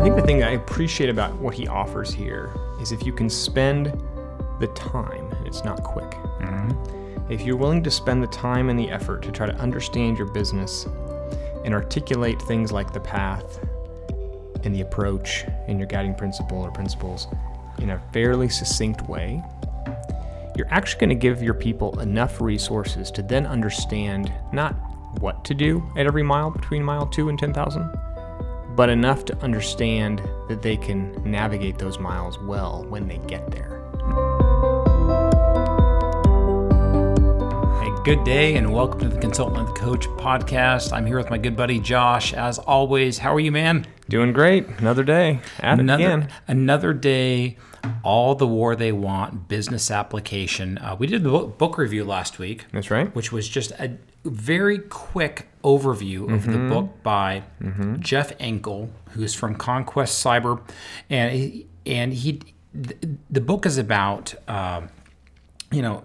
I think the thing I appreciate about what he offers here is if you can spend the time, it's not quick. Mm-hmm. If you're willing to spend the time and the effort to try to understand your business and articulate things like the path and the approach and your guiding principle or principles in a fairly succinct way, you're actually going to give your people enough resources to then understand not what to do at every mile between mile two and 10,000, but enough to understand that they can navigate those miles well when they get there. Hey, good day and welcome to the Consultant and the Coach podcast. I'm here with my good buddy Josh. As always, how are you, man? Doing great. Another day. At it Another again. another day. All the war they want. Business application. Uh, we did the book, book review last week, That's right. which was just a very quick overview of the book by Jeff Engle, who's from Conquest Cyber, and he, and he th- the book is about. um you know,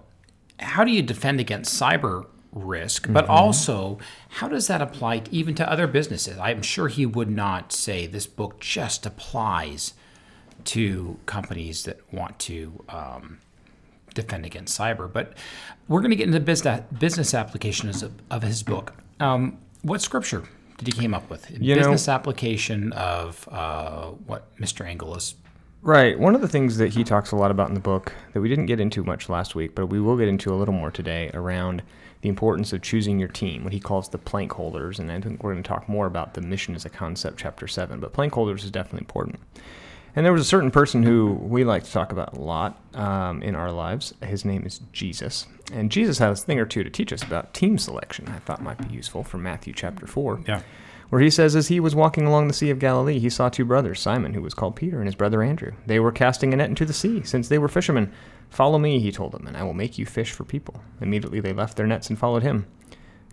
how do you defend against cyber risk, but also how does that apply even to other businesses? I'm sure he would not say this book just applies to companies that want to um, defend against cyber. But we're going to get into the business business applications of, of his book. Um, what scripture did he came up with? You know- business application of uh, what Mr. Engle is Right. One of the things that he talks a lot about in the book that we didn't get into much last week, but we will get into a little more today around the importance of choosing your team, what he calls the plank holders. And I think we're going to talk more about the mission as a concept, chapter seven. But plank holders is definitely important. And there was a certain person who we like to talk about a lot um, in our lives. His name is Jesus. And Jesus has a thing or two to teach us about team selection, I thought might be useful from Matthew chapter 4 yeah where he says, As he was walking along the Sea of Galilee, he saw two brothers, Simon, who was called Peter, and his brother Andrew. They were casting a net into the sea, since they were fishermen. Follow me, he told them, and I will make you fish for people. Immediately they left their nets and followed him.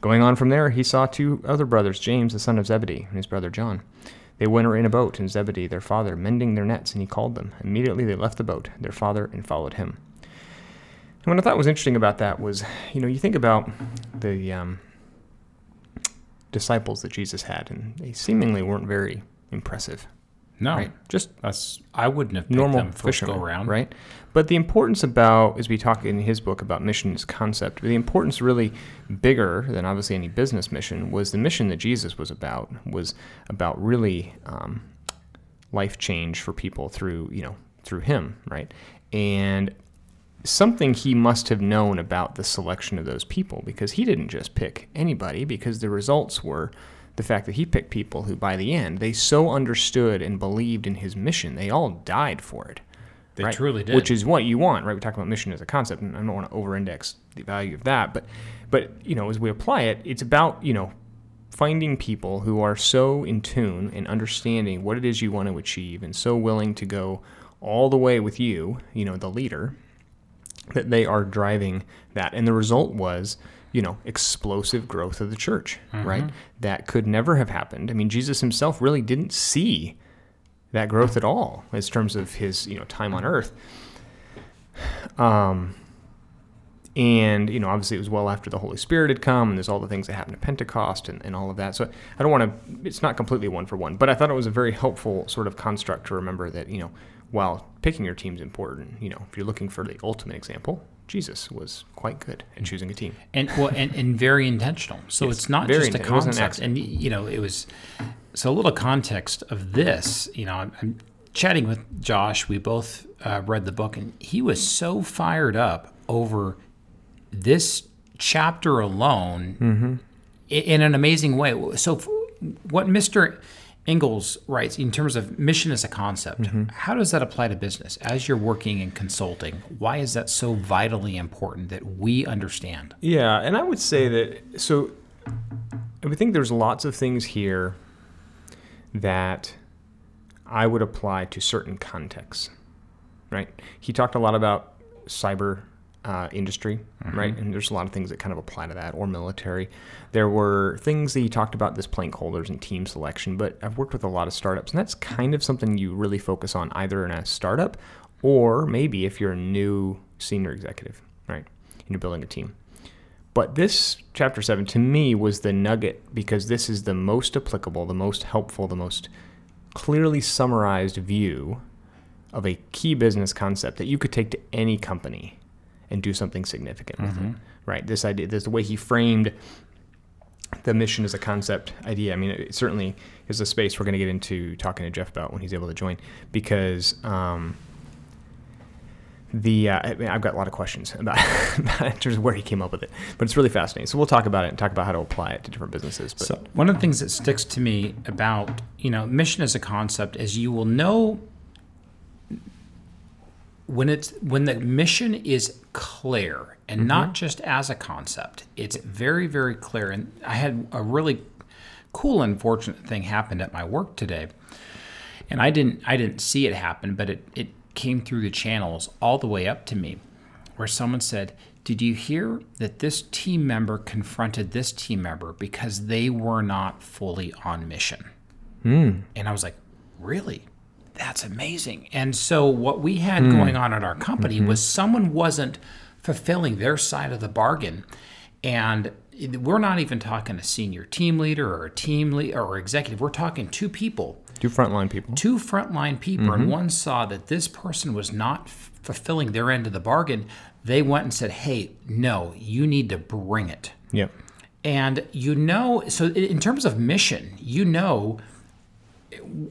Going on from there, he saw two other brothers, James, the son of Zebedee, and his brother John. They were in a boat, and Zebedee, their father, mending their nets, and he called them. Immediately they left the boat, their father, and followed him. And what I thought was interesting about that was, you know, you think about the um, disciples that Jesus had, and they seemingly weren't very impressive, no right? Just that's I wouldn't have picked normal them first fishermen, go around right? But the importance about, as we talk in his book about mission as concept, the importance really bigger than obviously any business mission was the mission that Jesus was about was about really um, life change for people through you know through him, right? And something he must have known about the selection of those people because he didn't just pick anybody because the results were the fact that he picked people who by the end they so understood and believed in his mission they all died for it They right? truly did. which is what you want right we talk about mission as a concept and i don't want to over-index the value of that but but you know as we apply it it's about you know finding people who are so in tune and understanding what it is you want to achieve and so willing to go all the way with you you know the leader that they are driving that. And the result was, you know, explosive growth of the church, right? That could never have happened. I mean, Jesus himself really didn't see that growth at all in terms of his, you know, time on earth. Um, and, you know, obviously it was well after the Holy Spirit had come, and there's all the things that happened at Pentecost and, and all of that. So I don't want to, it's not completely one for one, but I thought it was a very helpful sort of construct to remember that, you know, while picking your team is important, you know, if you're looking for the ultimate example, Jesus was quite good at choosing a team. and well and, and very intentional. So Yes, it's not just a inten- it wasn't an concept and you know it was so a little context of this you know i'm, I'm chatting with josh. We both uh, read the book and he was so fired up over this chapter alone Mm-hmm. i- in an amazing way. So f- what mr Ingalls writes in terms of mission as a concept. Mm-hmm. How does that apply to business as you're working and consulting? Why is that so vitally important that we understand? Yeah, and I would say that so I would think there's lots of things here that I would apply to certain contexts. Right? He talked a lot about cyber uh, industry, right? And there's a lot of things that kind of apply to that, or military. There were things that you talked about this plank holders and team selection, but I've worked with a lot of startups, and that's kind of something you really focus on either in a startup or maybe if you're a new senior executive, right? And you're building a team. But this chapter seven to me was the nugget because this is the most applicable, the most helpful, the most clearly summarized view of a key business concept that you could take to any company and do something significant with it. Right. This idea, this the way he framed the mission as a concept idea. I mean, it certainly is a space we're going to get into talking to Jeff about when he's able to join because. Um, the uh, I mean, I've got a lot of questions about, about in terms of where he came up with it, but it's really fascinating. So we'll talk about it and talk about how to apply it to different businesses. But So one of the things that sticks to me about you know mission as a concept is you will know when it's when the mission is clear and mm-hmm. not just as a concept. It's very very clear. And I had a really cool unfortunate thing happened at my work today, and I didn't I didn't see it happen, but it it came through the channels all the way up to me, where someone said. Did you hear that this team member confronted this team member because they were not fully on mission? Hmm. And I was like, really? That's amazing. And so what we had hmm. going on at our company mm-hmm. was someone wasn't fulfilling their side of the bargain. And we're not even talking a senior team leader or a team lead or executive. We're talking two people two frontline people. two frontline people and mm-hmm. one saw that this person was not f- fulfilling their end of the bargain they went and said hey no you need to bring it Yeah. and you know so in terms of mission you know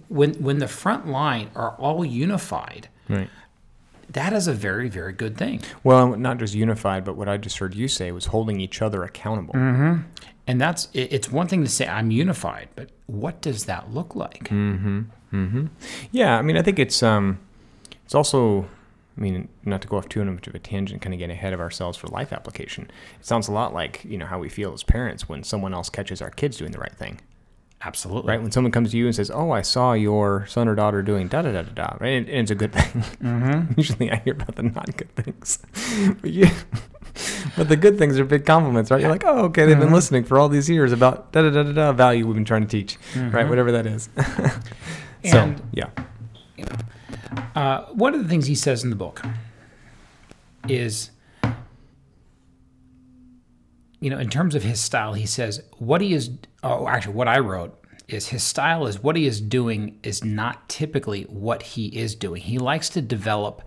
when when the front line are all unified Right. that is a very very good thing Well, not just unified, but what I just heard you say was holding each other accountable. Mm-hmm. and that's it- it's one thing to say i'm unified but what does that look like mm-hmm. Mm-hmm. Yeah, I mean, I think it's um, it's also, I mean, not to go off too much of a tangent, kind of get ahead of ourselves for life application. It sounds a lot like you know how we feel as parents when someone else catches our kids doing the right thing, absolutely right? When someone comes to you and says, "Oh, I saw your son or daughter doing da da da da da," right? And, and it's a good thing. Mm-hmm. Usually, I hear about the not good things, but you. But the good things are big compliments, right? You're like, oh, okay, they've been mm-hmm. listening for all these years about da da da da da value we've been trying to teach, mm-hmm. right? Whatever that is. so, And- yeah. Uh, one of the things he says in the book is, you know, in terms of his style, he says what he is. Oh, actually, what I wrote is his style is what he is doing is not typically what he is doing. He likes to develop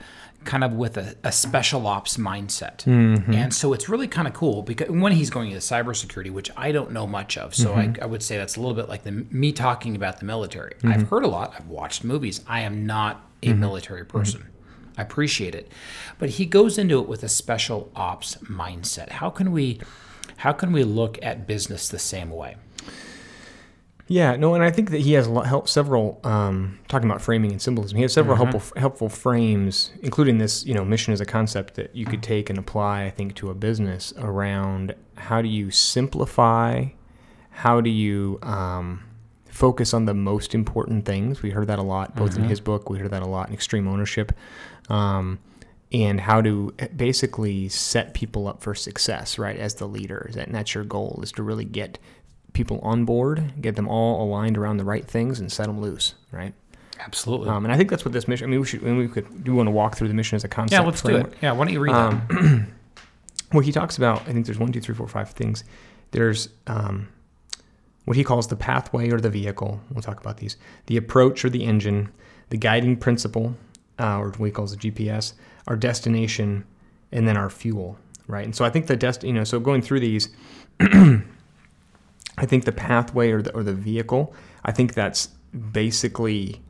kind of with a, a special ops mindset. Mm-hmm. And so it's really kind of cool because when he's going into cybersecurity, which I don't know much of, so I, mm-hmm. I would say that's a little bit like the me talking about the military. Mm-hmm. I've heard a lot, I've watched movies. I am not a military person. I appreciate it. But he goes into it with a special ops mindset. How can we how can we look at business the same way? Yeah, no, and I think that he has help several um, talking about framing and symbolism. He has several helpful helpful frames, including this, you know, mission as a concept that you could take and apply. I think to a business around how do you simplify, how do you um, focus on the most important things. We heard that a lot, both in his book. We heard that a lot in Extreme Ownership. Um, and how to basically set people up for success, right? As the leader, and that's your goal is to really get people on board, get them all aligned around the right things, and set them loose, right? Absolutely. Um, and I think that's what this mission. I mean, we should. I mean, we could. Do you want to walk through the mission as a concept? yeah, let's do it. Yeah, why don't you read that? Well, he talks about. I think there's one, two, three, four, five things. There's um, what he calls the pathway or the vehicle. We'll talk about these. The approach or the engine, the guiding principle, uh, or what he calls the GPS, our destination, and then our fuel. Right. And so I think the dest. You know. So going through these. I think the pathway or the, or the vehicle, I think that's basically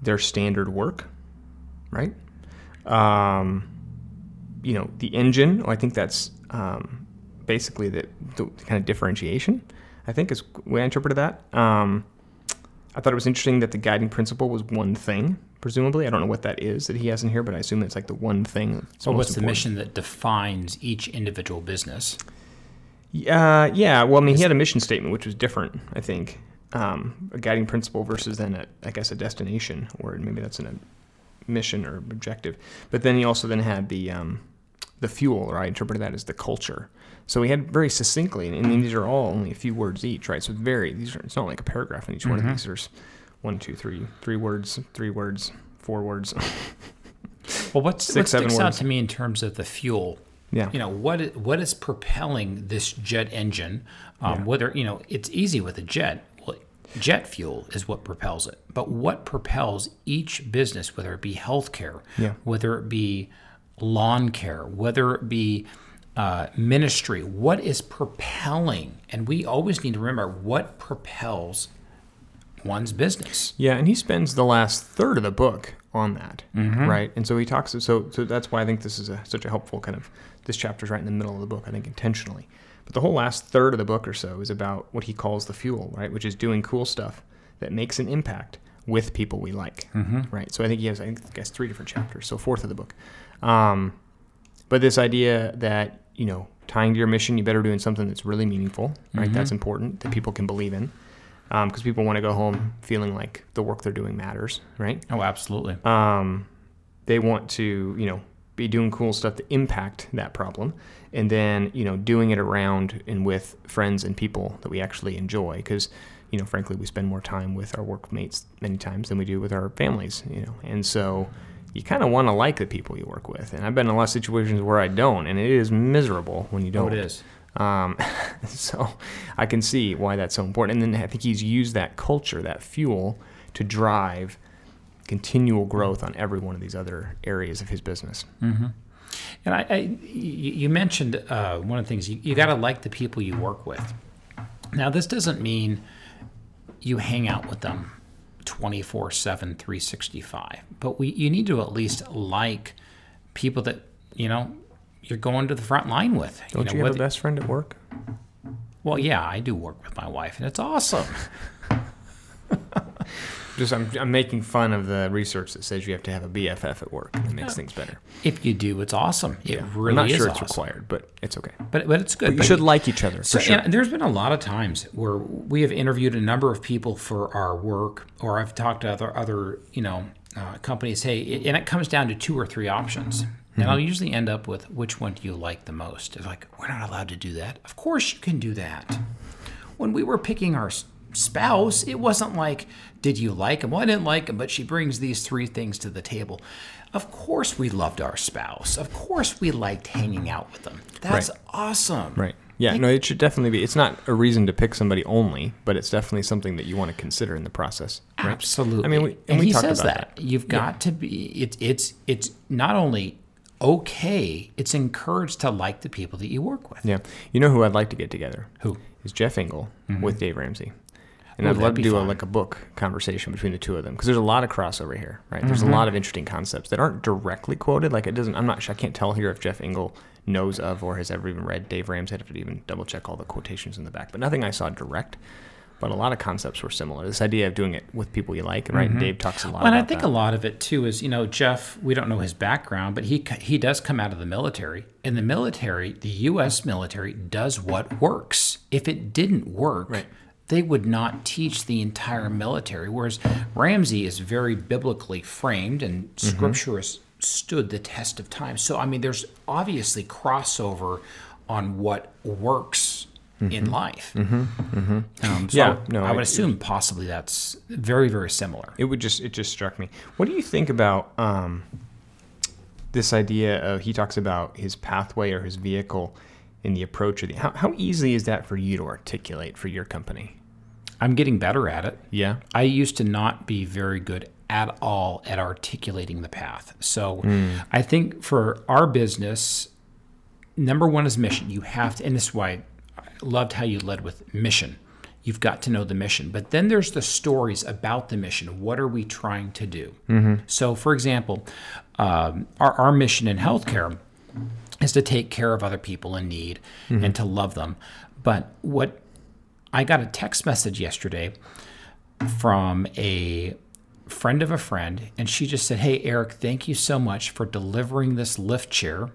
their standard work, right? Um, you know, the engine, I think that's um, basically the, the kind of differentiation, I think is the way I interpreted that. Um, I thought it was interesting that the guiding principle was one thing, presumably. I don't know what that is that he has in here, but I assume it's like the one thing. That's So most what's the mission that defines each individual business? Uh, yeah. Well, I mean, he had a mission statement, which was different, I think. Um, a guiding principle versus then, a, I guess, a destination, or maybe that's in a mission or objective. But then he also then had the um, the fuel, or I interpreted that as the culture. So he had very succinctly, and these are all only a few words each, right? So very these are it's not like a paragraph in each one of these. There's one, two, three, three words, three words, four words. Well, what's, Six, what seven sticks out words. to me in terms of the fuel? Yeah. You know what? What is propelling this jet engine? Um, Whether you know it's easy with a jet. Well, jet fuel is what propels it. But what propels each business, whether it be healthcare, Yeah. whether it be lawn care, whether it be uh, ministry, what is propelling? And we always need to remember what propels one's business. Yeah, and he spends the last third of the book on that, mm-hmm. right? And so he talks. So, so that's why I think this is a, such a helpful kind of. This chapter's right in the middle of the book. I think intentionally, but the whole last third of the book or so is about what he calls the fuel, right? Which is doing cool stuff that makes an impact with people we like, mm-hmm. right? So I think he has, I think, he has three different chapters. So fourth of the book, um, but this idea that you know tying to your mission, you better doing something that's really meaningful, right? Mm-hmm. That's important that people can believe in because people want to go home feeling like the work they're doing matters, right? Oh, absolutely. Um, they want to, you know, be doing cool stuff to impact that problem, and then you know doing it around and with friends and people that we actually enjoy. Because you know, frankly, we spend more time with our workmates many times than we do with our families. You know, and so you kind of want to like the people you work with. And I've been in a lot of situations where I don't, and it is miserable when you don't. Oh, it is. Um, so I can see why that's so important. And then I think he's used that culture, that fuel, to drive continual growth on every one of these other areas of his business. And I, I you you mentioned uh, one of the things you, you got to like the people you work with. Now, this doesn't mean you hang out with them 24 7, 365, but we, you need to at least like people that, you know, you're going to the front line with. Don't know, you, have a best friend at work? Well, yeah, I do work with my wife, and it's awesome. Just I'm, I'm making fun of the research that says you have to have a BFF at work. It makes things better. If you do, it's awesome. It really I'm not sure it's awesome. required, but it's okay. But, but it's good. But you But should like each other So, sure. there's been a lot of times where we have interviewed a number of people for our work, or I've talked to other other you know uh, companies. Hey, and it comes down to two or three options, and mm-hmm. I'll usually end up with which one do you like the most? It's like we're not allowed to do that. Of course you can do that. When we were picking our spouse, it wasn't like, did you like him? Well, I didn't like him, but she brings these three things to the table. Of course we loved our spouse. Of course we liked hanging out with them. That's Right. awesome. Right. Yeah, no, it should definitely be. It's not a reason to pick somebody only, but it's definitely something that you want to consider in the process. Right? Absolutely. I mean, we, and, and we he talked says about that. You've got to be. It's it's it's not only okay. It's encouraged to like the people that you work with. Yeah. You know who I'd like to get together? Who? Is Jeff Engle mm-hmm. with Dave Ramsey. And Ooh, I'd love to do a, like a book conversation between the two of them because there's a lot of crossover here, right? There's a mm-hmm. lot of interesting concepts that aren't directly quoted. Like it doesn't. I'm not. sure I can't tell here if Jeff Engle knows of or has ever even read Dave Ramsey. I'd have to even double check all the quotations in the back. But nothing I saw direct. But a lot of concepts were similar. This idea of doing it with people you like, right? And Dave talks a lot Well, and I think that. a lot of it too is you know Jeff. We don't know his background, but he he does come out of the military. In the military, the U.S. military does what works. If it didn't work, Right. they would not teach the entire military. Whereas Ramsey is very biblically framed, and Mm-hmm. Stood the test of time. So I mean, there's obviously crossover on what works. In life, um, so Mm-hmm. Yeah, no, I would it- assume possibly that's very, very similar. It would just it just struck me. What do you think about um, this idea of he talks about his pathway or his vehicle in the approach of the how, how easy is that for you to articulate for your company? I'm getting better at it. Yeah. I used to not be very good at all at articulating the path. So I think for our business, number one is mission. You have to, and this is why I loved how you led with mission. You've got to know the mission. But then there's the stories about the mission. What are we trying to do? So, for example, um, our, our mission in healthcare is to take care of other people in need and to love them. But what I got a text message yesterday from a friend of a friend, and she just said, Hey, Erik, thank you so much for delivering this lift chair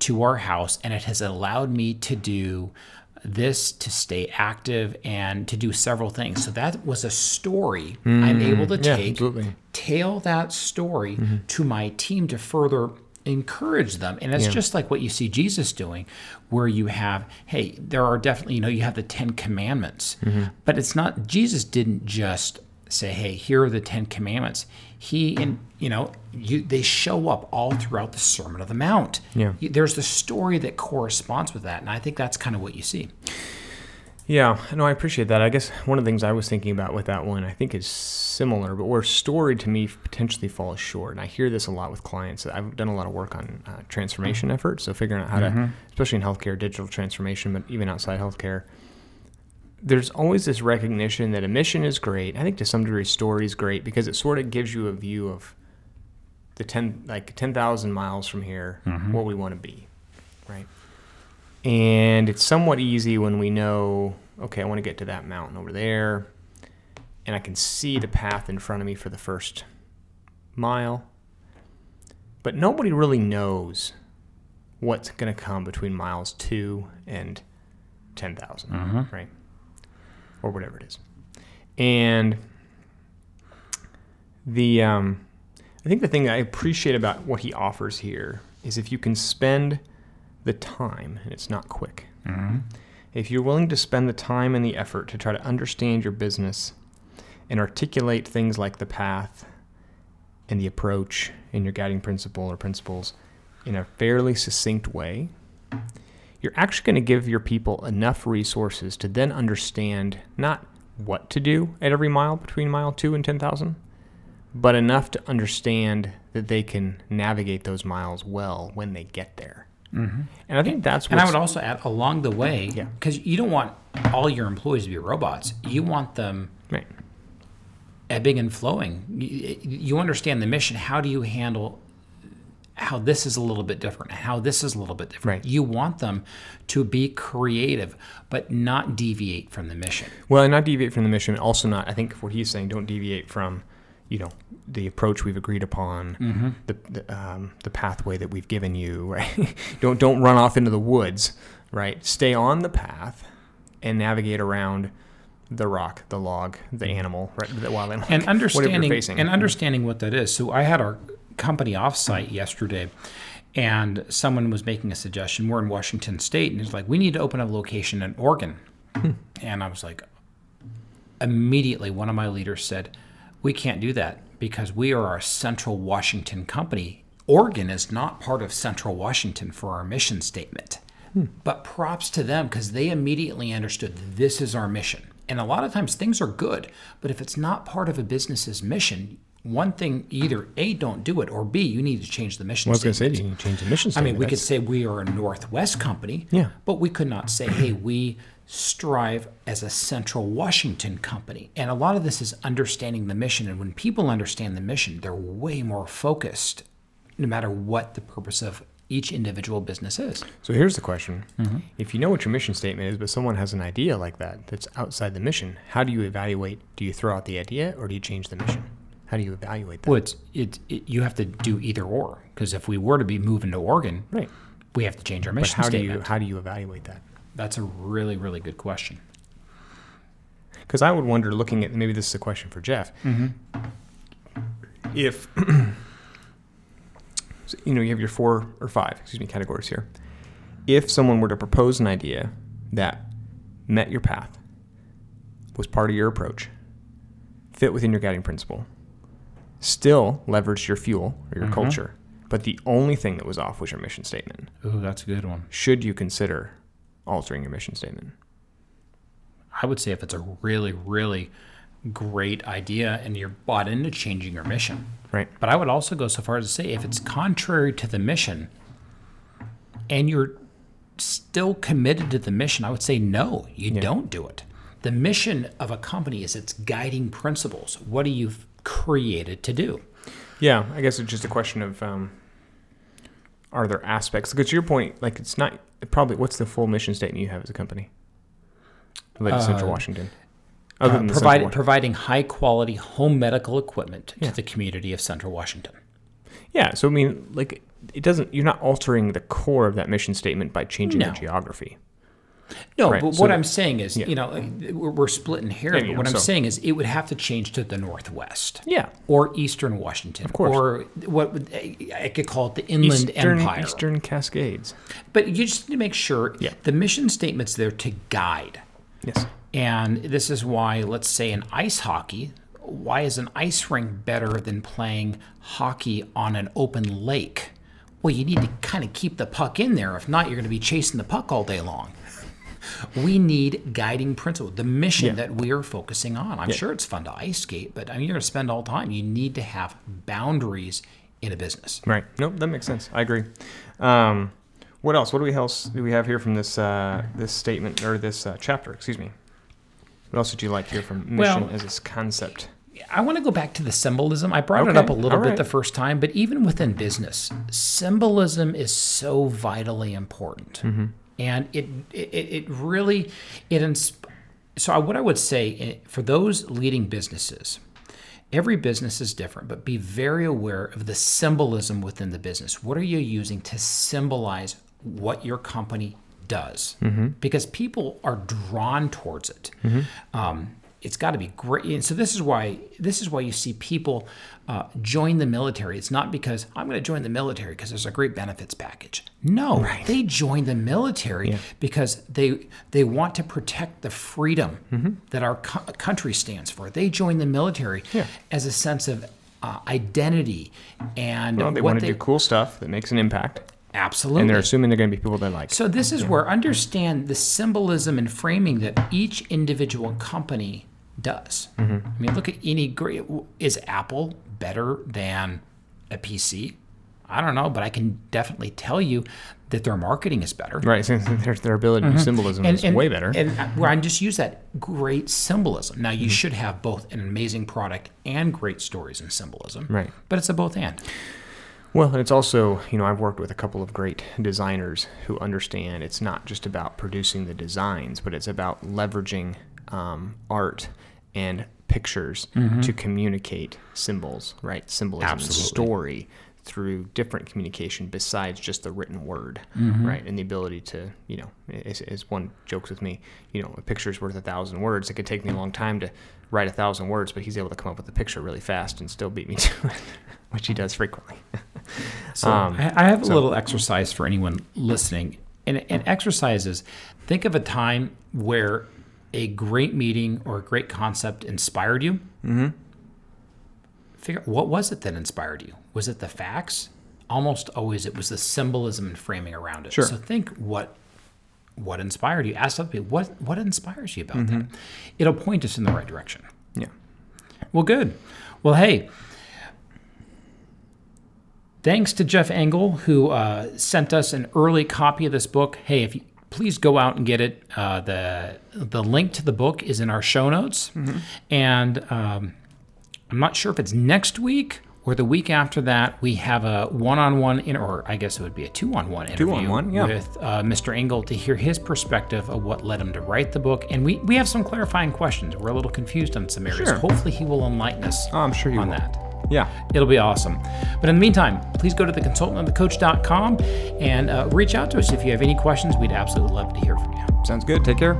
to our house, and it has allowed me to do this to stay active and to do several things. So that was a story mm-hmm. I'm able to yeah, take, absolutely. tell that story mm-hmm. to my team to further encourage them. And it's just like what you see Jesus doing, where you have, hey, there are definitely, you know, you have the Ten Commandments, mm-hmm. but it's not, Jesus didn't just say, hey, here are the Ten Commandments. He, and you know, you, they show up all throughout the Sermon of the Mount. Yeah. There's the story that corresponds with that. And I think that's kind of what you see. Yeah, no, I appreciate that. I guess one of the things I was thinking about with that one, I think is similar, but where story to me potentially falls short. And I hear this a lot with clients. I've done a lot of work on uh, transformation efforts, so figuring out how to, especially in healthcare, digital transformation, but even outside healthcare. There's always this recognition that a mission is great. I think to some degree, story is great because it sort of gives you a view of the ten, like ten thousand miles from here, mm-hmm. where we want to be, right? And it's somewhat easy when we know, okay, I want to get to that mountain over there, and I can see the path in front of me for the first mile. But nobody really knows what's going to come between miles two and 10,000, mm-hmm. right? Or whatever it is. And the, um, I think the thing I appreciate about what he offers here is if you can spend the time, and it's not quick. If you're willing to spend the time and the effort to try to understand your business and articulate things like the path and the approach and your guiding principle or principles in a fairly succinct way, you're actually going to give your people enough resources to then understand not what to do at every mile between mile two and 10,000, but enough to understand that they can navigate those miles well when they get there. Mm-hmm. And I think that's what And I would also add along the way, Yeah. because you don't want all your employees to be robots. You want them right. ebbing and flowing. You, you understand the mission. How do you handle how this is a little bit different, how this is a little bit different? Right. You want them to be creative, but not deviate from the mission. Well, and not deviate from the mission. Also, not. I think what he's saying, don't deviate from, you know, the approach we've agreed upon, the the, um, the pathway that we've given you. Right. don't don't run off into the woods. Right. Stay on the path, and navigate around the rock, the log, the animal, right, the wild animal, and understanding and understanding what that is. So I had our company offsite yesterday, and someone was making a suggestion. We're in Washington State, and it's like we need to open a location in Oregon. Hmm. and I was like, immediately, one of my leaders said, "We can't do that because we are a Central Washington company. Oregon is not part of Central Washington for our mission statement." Hmm. But props to them because they immediately understood this is our mission. And a lot of times things are good, but if it's not part of a business's mission, one thing either A, don't do it, or B, you need to change the mission I was going to say, you need to change the mission statement. I mean, we could say we are a Northwest company, Yeah. but we could not say, hey, we strive as a Central Washington company. And a lot of this is understanding the mission. And when people understand the mission, they're way more focused, no matter what the purpose of each individual business is. So here's the question: Mm-hmm. If you know what your mission statement is, but someone has an idea like that that's outside the mission, how do you evaluate? Do you throw out the idea, or do you change the mission? How do you evaluate that? Well, it's, it, it, you have to do either or. Because if we were to be moving to Oregon, Right. we have to change our But mission how do statement. you how do you evaluate that? That's a really, really good question. Because I would wonder, looking at maybe this is a question for Jeff, Mm-hmm. if so, you know you have your four or five, excuse me, categories here. If someone were to propose an idea that met your path, was part of your approach, fit within your guiding principle, still leveraged your fuel or Mm-hmm. your culture, but the only thing that was off was your mission statement, Ooh, that's a good one. should you consider altering your mission statement? I would say if it's a really, really great idea and you're bought into changing your mission. Right. But I would also go so far as to say if it's contrary to the mission and you're still committed to the mission, I would say no, you don't do it. The mission of a company is its guiding principles. What do you created to do? Yeah, I guess it's just a question of um, are there aspects? Because to your point, like it's not probably what's the full mission statement you have as a company? Like Central Washington. Other Uh, providing, providing high quality home medical equipment Yeah. to the community of Central Washington. Yeah, so I mean, like it doesn't. You're not altering the core of that mission statement by changing No. the geography. No, Right, but so what the- I'm saying is, yeah. you know, we're, we're splitting hairs. Yeah, but what I'm saying is, it would have to change to the northwest. Yeah. Or eastern Washington. Of course. Or what would, I could call it the Inland Eastern, Empire. Eastern Cascades. But you just need to make sure Yeah. the mission statement's there to guide. Yes. And this is why, let's say, in ice hockey, why is an ice rink better than playing hockey on an open lake? Well, you need to kind of keep the puck in there. If not, you're going to be chasing the puck all day long. We need guiding principle, the mission that we are focusing on. I'm sure it's fun to ice skate, but I mean, you're going to spend all time. You need to have boundaries in a business. Right. Nope, that makes sense. I agree. Um, what else? What do we else do we have here from this uh, this statement or this uh, chapter? Excuse me. What else did you like here from mission Well- as this concept? I want to go back to the symbolism. I brought it up a little all bit the first time, but even within business, symbolism is so vitally important, Mm-hmm. And it, it it really it ins- so I- what I would say eh, for those leading businesses. Every business is different, but be very aware of the symbolism within the business. What are you using to symbolize what your company does? Because people are drawn towards it. Um, it's got to be great. And so this is why this is why you see people uh, join the military. It's not because I'm going to join the military because there's a great benefits package. No, they join the military because they they want to protect the freedom that our co- country stands for. They join the military Yeah. as a sense of uh, identity and Well, they want to do cool stuff that makes an impact, absolutely and they're assuming they're going to be people they like. so this is where understand the symbolism and framing that each individual company does. Mm-hmm. I mean, look at any great. Is Apple better than a PC? I don't know, but I can definitely tell you that their marketing is better. Right. So their, their ability to do symbolism is way better. Mm-hmm. And where I just use that great symbolism. Now Mm-hmm. you should have both an amazing product and great stories and symbolism. Right. But it's a both and. Well, and it's also, you know, I've worked with a couple of great designers who understand it's not just about producing the designs, but it's about leveraging um, art and pictures to communicate symbols, right? Symbolism story through different communication besides just the written word, right? And the ability to, you know, as, as one jokes with me, you know, a picture's worth a thousand words. It could take me a long time to write a thousand words, but he's able to come up with a picture really fast and still beat me to it, which he does frequently. So Um, I, have a little exercise for anyone listening. And, and exercises, think of a time where a great meeting or a great concept inspired you. Mm-hmm. Figure what was it that inspired you? Was it the facts? Almost always it was the symbolism and framing around it. Sure. So think what what inspired you. Ask other people what what inspires you about Mm-hmm. that. It'll point us in the right direction. Yeah. Well, good. Well, hey, thanks to Jeff Engle who uh, sent us an early copy of this book. Hey, if you please go out and get it. Uh, the the link to the book is in our show notes, and um, I'm not sure if it's next week or the week after that. We have a one-on-one, in, or I guess it would be a two-on-one interview Two-on-one, yeah. with uh, Mr. Engle to hear his perspective of what led him to write the book. And we we have some clarifying questions. We're a little confused on some areas. Sure. Hopefully, he will enlighten us Oh, I'm sure you on will. that. Yeah. It'll be awesome. But in the meantime, please go to theconsultantandthecoach.com and uh, reach out to us if you have any questions. We'd absolutely love to hear from you. Sounds good. Take care.